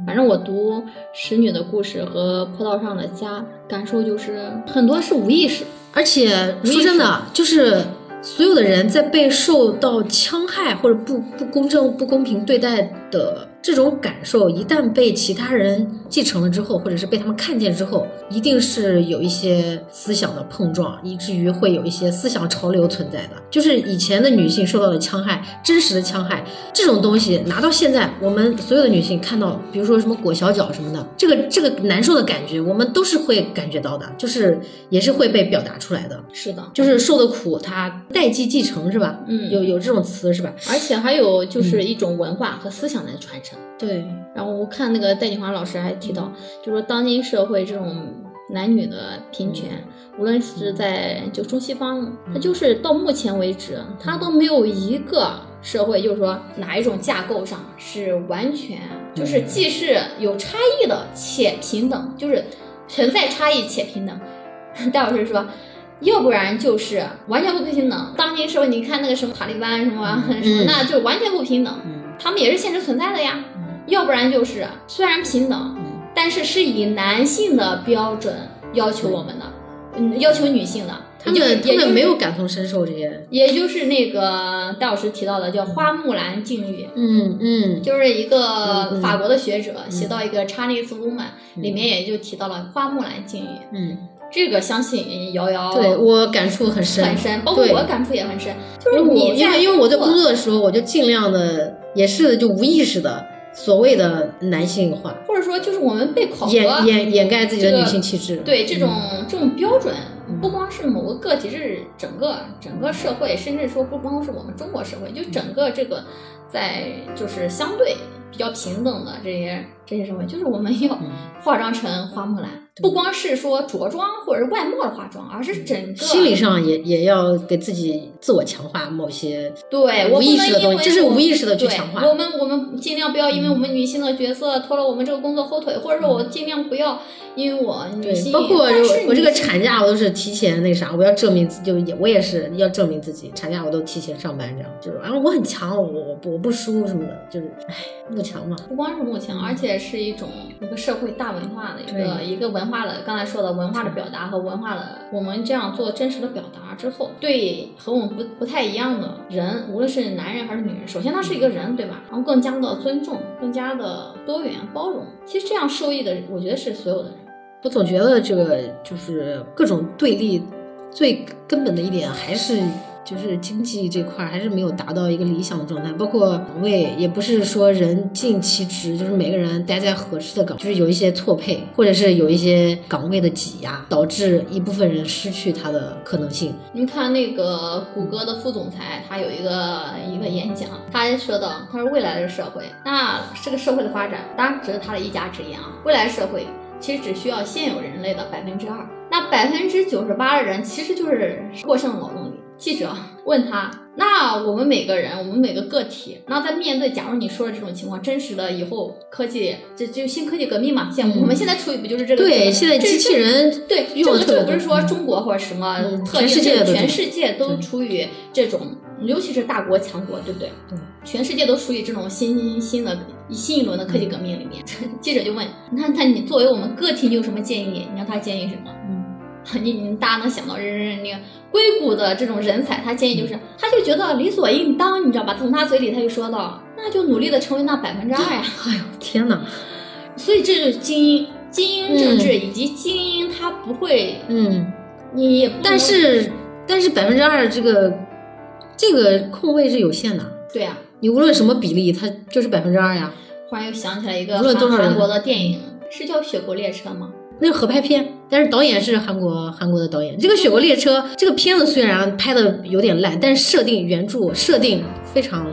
反正我读《使女的故事》和《坡道上的家》，感受就是很多是无意识。而且说真的，就是所有的人在被受到戕害或者不不公正、不公平对待的这种感受，一旦被其他人继承了之后，或者是被他们看见之后，一定是有一些思想的碰撞，以至于会有一些思想潮流存在的。就是以前的女性受到的戕害，真实的戕害这种东西，拿到现在，我们所有的女性看到，比如说什么裹小脚什么的，这个这个难受的感觉，我们都是会感觉到的，就是也是会被表达出来的。是的，就是受的苦，它代际继承是吧？嗯有有这种词是吧？而且还有就是一种文化和思想的传承。对，然后我看那个戴锦华老师还提到，就说当今社会这种男女的平权，无论是在就中西方，它就是到目前为止，它都没有一个社会就是说哪一种架构上是完全就是既是有差异的且平等，就是存在差异且平等。戴老师说。要不然就是完全不平等。当今社会，你看那个什么塔利班什么什么，那就完全不平等。嗯他们也是现实存在的呀。要不然就是虽然平等，嗯。但但是是以男性的标准要求我们的，嗯，要求女性的。他们他们没有感同身受这些。也就是那个戴老师提到的叫花木兰境遇，嗯嗯，就是一嗯个嗯法国的学者写到一个《Chinese Woman》里面也就提到了花木兰境遇，嗯，这个相信瑶瑶对我感触很深，很深，包括我感触也很深，就是因为我你因为因为我在工作，作的时候，我就尽量的也是就无意识的所谓的男性化，或者说就是我们被考核掩掩掩盖自己的女性气质。对这种、这种标准嗯，不光是某个个体，是整个整个社会，甚至说不光是我们中国社会，就整个这个在就是相对比较平等的这些这些社会，就是我们要嗯。化妆成花木兰，不光是说着装或者是外貌的化妆，而是整个心理上也也要给自己自我强化某些对我无意识的东西，这是无意识的去强化。我们我们尽量不要因为我们女性的角色拖了我们这个工作后腿，或者说我尽量不要因为我女对性，，包括我这个产假，我都是提前那啥，我要证明自己，就也我也是要证明自己，产假我都提前上班，这样就是，啊我很强，我我不我不输什么的，就是，唉，慕强嘛，不光是慕强，而且是一种一个社会大文化的一个一个文化的，刚才说的文化的表达和文化的，我们这样做真实的表达之后，对和我们不不太一样的人，无论是男人还是女人，首先他是一个人，对吧？然后更加的尊重，更加的多元包容。其实这样受益的，我觉得是所有的人。我总觉得这个就是各种对立，最根本的一点还是就是经济这块还是没有达到一个理想的状态，包括岗位也不是说人尽其职，就是每个人待在合适的岗，就是有一些错配，或者是有一些岗位的挤压，导致一部分人失去他的可能性。你看那个谷歌的副总裁，他有一个一个演讲，他说到，他说未来的社会，那这个社会的发展，当然只是他的一家之言啊。未来社会其实只需要现有人类的百分之二，那百分之九十八的人其实就是过剩劳动力。记者问他，那我们每个人，我们每个个体，那在面对假如你说的这种情况，真实的以后科技，这就新科技革命嘛，现嗯我们现在处于不就是这个对，现在机器人对，这个这个不是说中国或者什么嗯特定，全世界全世界都处于这种，尤其是大国强国，对不对？对，全世界都处于这种新新的新一轮的科技革命里面。记者就问，那那你作为我们个体，你有什么建议？你让他建议什么？嗯，你你大家能想到，人人那个硅谷的这种人才，他建议就是，他就觉得理所应当，你知道吧？从他嘴里他就说到，那就努力的成为那百分之二呀。哎呦天哪，所以这就是精英，精英政治以及精英，他不会，嗯。你但是但是百分之二这个这个空位是有限的，对啊，你无论什么比例，它就是百分之二呀。忽然又想起来一个韩国的电影，是叫《雪国列车》吗？那是合拍片，但是导演是韩国韩国的导演。这个《雪国列车》这个片子虽然拍的有点烂，但是设定原著设定非常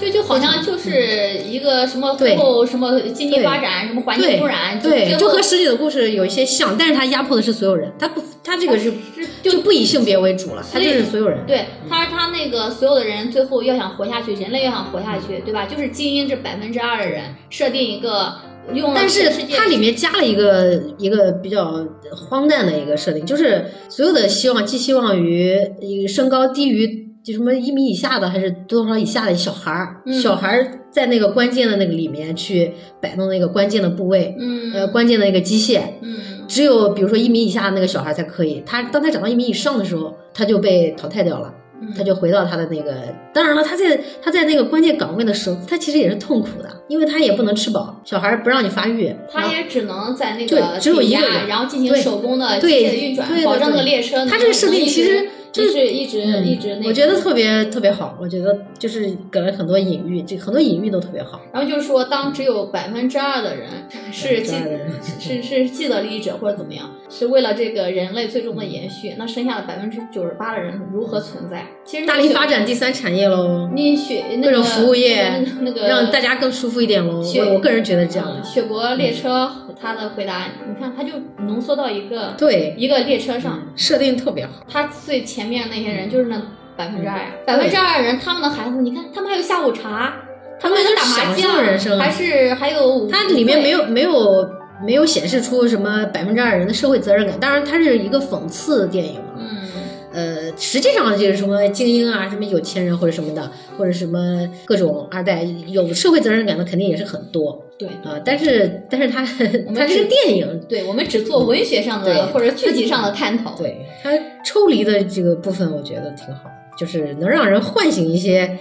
就就好像就是一个什么最后什么经济发展，什么环境污染，对，就就和实际的故事有一些像，但是它压迫的是所有人，它不，它这个是是就不以性别为主了，它就是所有人。对他他那个所有的人最后要想活下去，人类要想活下去，对吧？就是精英这百分之二的人设定一个用但是它里面加了一个一个比较荒诞的一个设定，就是所有的希望寄希望于一个身高低于就什么一米以下的还是多少以下的小孩儿，嗯小孩儿在那个关键的那个里面去摆弄那个关键的部位，嗯呃，关键的那个机械。嗯只有比如说一米以下的那个小孩才可以，他当他长到一米以上的时候，他就被淘汰掉了。嗯他就回到他的那个，当然了，他在他在那个关键岗位的时候，他其实也是痛苦的，因为他也不能吃饱，小孩不让你发育，他也只能在那对个只有一个人然后进行手工的机对械的运转对，保证那个列车。他这个设定其实直就是一直一直嗯一直那个。我觉得特别特别好，我觉得就是给了很多隐喻，这很多隐喻都特别好。然后就是说，当只有百分之二的人是既2%的人是是既得利益者或者怎么样，是为了这个人类最终的延续，那剩下的百分之九十八的人如何存在？其实大力发展第三产业喽，你雪那种服务业那个让大家更舒服一点喽。我我个人觉得这样的，嗯雪国列车他的回答，你看他就浓缩到一个对，一个列车上，设定特别好。他最前面那些人就是那百分之二百分之二的人，他们的孩子，你看他们还有下午茶，他们还能打麻将，啊还是还有它里面没有没有没有显示出什么百分之二人的社会责任感，当然它是一个讽刺电影实际上就是什么精英啊，什么有钱人或者什么的，或者什么各种二代，有社会责任感的肯定也是很多。对。啊、但是但是它它是个电影，对，我们只做文学上对。的或者剧集上的探讨。对。它抽离的这个部分，我觉得挺好，就是能让人唤醒一些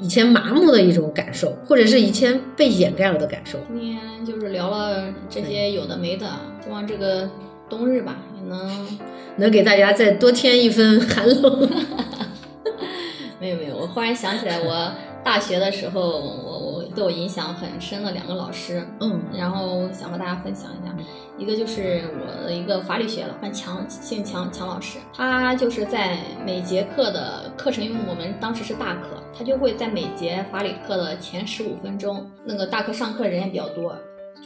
以前麻木的一种感受，或者是以前被掩盖了的感受。今天就是聊了这些有的没的，希望这个冬日吧也能能给大家再多添一分寒冷。没有没有，我忽然想起来，我大学的时候，我我对我影响很深的两个老师，嗯然后想和大家分享一下，一个就是我的一个法理学老师强，姓强强老师，他就是在每节课的课程，因为我们当时是大课，他就会在每节法理课的前十五分钟，那个大课上课人也比较多。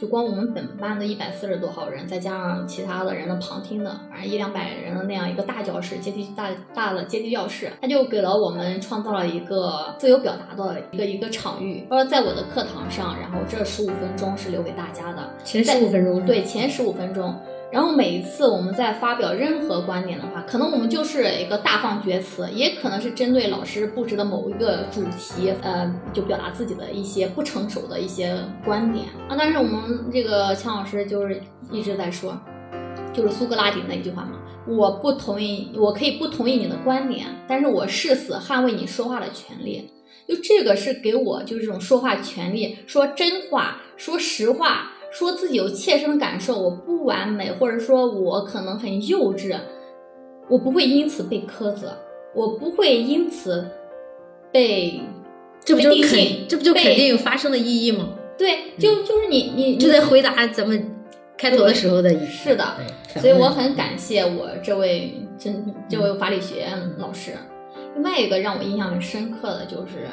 就光我们本班的一百四十多号人，再加上其他的人的旁听的，反正一两百人的那样一个大教室，阶梯大大的阶梯教室，他就给了我们创造了一个自由表达的一个一个场域。他说，在我的课堂上，然后这十五分钟是留给大家的，前十五分钟对，前十五分钟。然后每一次我们在发表任何观点的话，可能我们就是一个大放厥词，也可能是针对老师布置的某一个主题，呃，就表达自己的一些不成熟的一些观点啊。但是我们这个强老师就是一直在说，就是苏格拉底那一句话嘛，我不同意，我可以不同意你的观点，但是我誓死捍卫你说话的权利。就这个是给我就是这种说话权利，说真话，说实话，说自己有切身的感受，我不完美，或者说我可能很幼稚，我不会因此被苛责，我不会因此被这不就肯这不就肯定有发生的意义吗？对，就就是你你就在回答咱们开头的时候的意义。是的，所以我很感谢我这位真这位法理学院老师。另外一个让我印象很深刻的就是，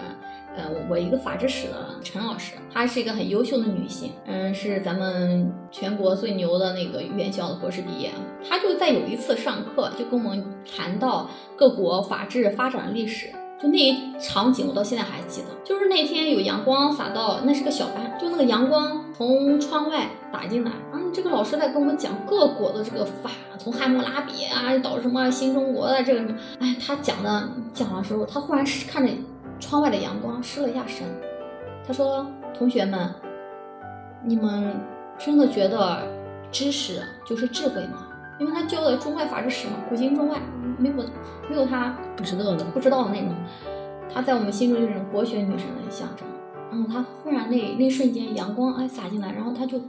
呃，我一个法制史的陈老师，她是一个很优秀的女性，嗯，是咱们全国最牛的那个院校的博士毕业。她就在有一次上课，就跟我们谈到各国法治发展的历史。就那一场景，我到现在还记得。就是那天有阳光洒到，那是个小班，就那个阳光从窗外打进来，嗯这个老师在跟我们讲各国的这个法，从汉谟拉比啊到什么新中国的这个什么，哎，他讲的讲的时候，他忽然看着窗外的阳光，失了一下神。他说：“同学们，你们真的觉得知识就是智慧吗？因为他教的中外法制史嘛，古今中外没有没有他不知道的，不知道的那种，他在我们心中就是国学女神的象征。然后他忽然那那瞬间阳光哎洒进来，然后他就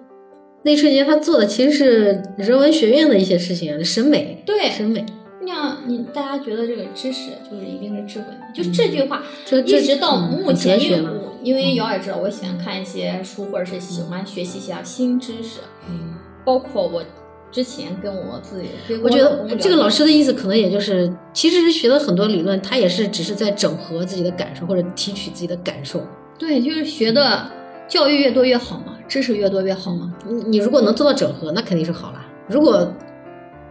那一瞬间他做的其实是人文学院的一些事情，审美，对审美。那样你大家觉得这个知识就是一定是智慧吗？就这句话，一直到嗯目前，因为因为瑶也知道，我喜欢看一些书，或者是喜欢学习一下新知识，嗯包括我之前跟我自己，我觉得这个老师的意思可能也就是，其实是学了很多理论，他也是只是在整合自己的感受或者提取自己的感受。对，就是学的教育越多越好嘛，知识越多越好嘛。你你如果能做到整合，那肯定是好啦。如果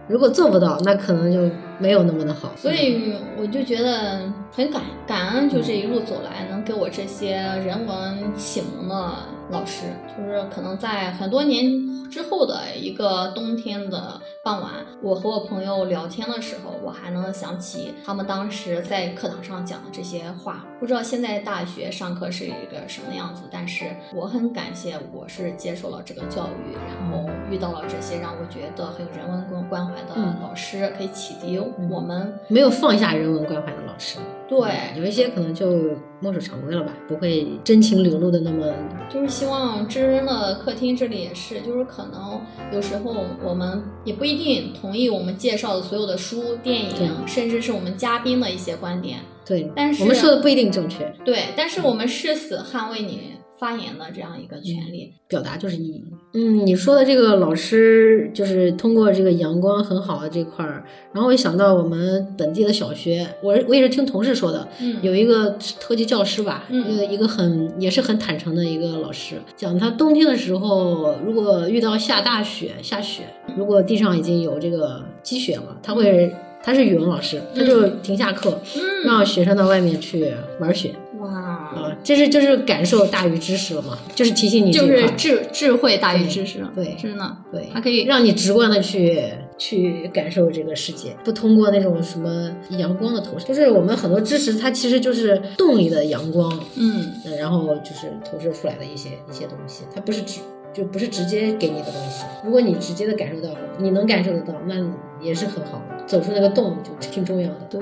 如果做不到，那可能就没有那么的好。所以我就觉得很感感恩，就这一路走来能给我这些人文启蒙的老师，就是可能在很多年之后的一个冬天的傍晚，我和我朋友聊天的时候，我还能想起他们当时在课堂上讲的这些话。不知道现在大学上课是一个什么样子，但是我很感谢我是接受了这个教育，然后遇到了这些让我觉得很有人文关关怀的嗯老师，可以启迪我们。没有放下人文关怀的老师，对，有一些可能就墨守常规了吧，不会真情流露的那么就是希望知恩的客厅这里也是，就是可能有时候我们也不一定同意我们介绍的所有的书、电影，甚至是我们嘉宾的一些观点。对。但是我们说的不一定正确，对，但是我们誓死捍卫你发言的这样一个权利。表达就是意义。嗯，你说的这个老师就是通过这个阳光很好的这块儿，然后我也想到我们本地的小学，我我也是听同事说的，嗯，有一个特级教师吧，嗯一个一个很也是很坦诚的一个老师，讲他冬天的时候，如果遇到下大雪、下雪，如果地上已经有这个积雪了，他会他是语文老师，他就停下课，嗯，让学生到外面去玩雪。哇，啊，这是就是感受大于知识了嘛，就是提醒你就是智智慧大于知识，对真的，对，它可以。让你直观的去去感受这个世界，不通过那种什么阳光的投射，就是我们很多知识它其实就是动力的阳光，嗯。呃然后就是投射出来的一些一些东西，它不是直就不是直接给你的东西。如果你直接的感受到了，你能感受得到，那也是很好的，走出那个洞就挺重要的。对。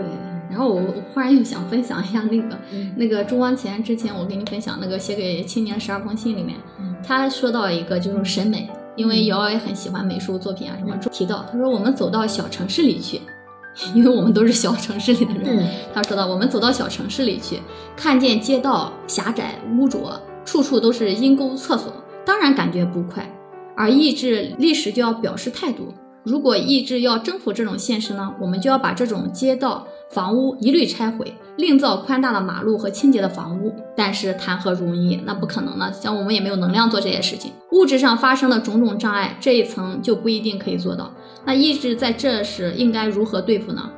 然后我我忽然又想分享一下那个嗯那个朱光潜之前我跟你分享那个写给青年十二封信里面，嗯他说到一个就是审美，因为瑶瑶也很喜欢美术作品啊什么，提到他说我们走到小城市里去，因为我们都是小城市里的人，嗯他说到我们走到小城市里去，看见街道狭窄污浊，处处都是阴沟厕所，当然感觉不快。而意志历史就要表示态度，如果意志要征服这种现实呢，我们就要把这种街道、房屋一律拆毁，另造宽大的马路和清洁的房屋。但是谈何容易？那不可能呢，像我们也没有能量做这些事情。物质上发生的种种障碍，这一层就不一定可以做到。那意志在这时应该如何对付呢？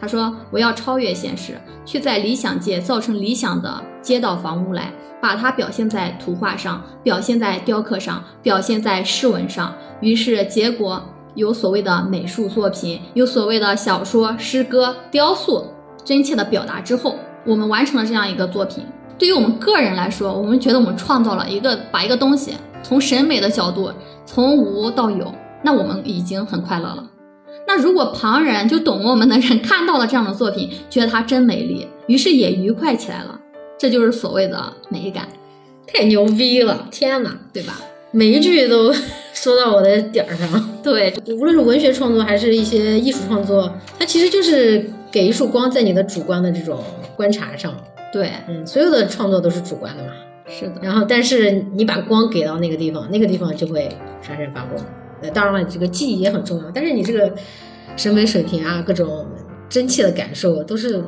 他说：“我要超越现实，去在理想界造成理想的街道房屋来，把它表现在图画上，表现在雕刻上，表现在诗文上。于是结果有所谓的美术作品，有所谓的小说、诗歌、雕塑，真切的表达之后，我们完成了这样一个作品。对于我们个人来说，我们觉得我们创造了一个把一个东西从审美的角度从无到有，那我们已经很快乐了。”那如果旁人就懂我们的人看到了这样的作品，觉得它真美丽，于是也愉快起来了，这就是所谓的美感，太牛逼了！天哪，对吧？每一句都 说到我的点儿上。对，无论是文学创作还是一些艺术创作，它其实就是给一束光在你的主观的这种观察上。对，嗯，所有的创作都是主观的嘛。是的，然后，但是你把光给到那个地方，那个地方就会闪闪发光。呃，当然了，这个记忆也很重要，但是你这个审美水平啊，各种真切的感受都是，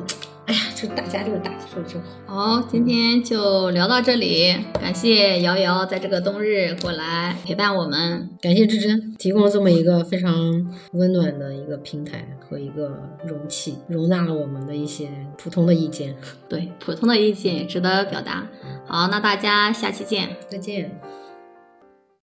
哎呀，就大家这个大说的真好。好，今天就聊到这里，感谢瑶瑶在这个冬日过来陪伴我们。感谢芝芝提供这么一个非常温暖的一个平台和一个容器，容纳了我们的一些普通的意见。对，普通的意见也值得表达。好，那大家下期见。再见。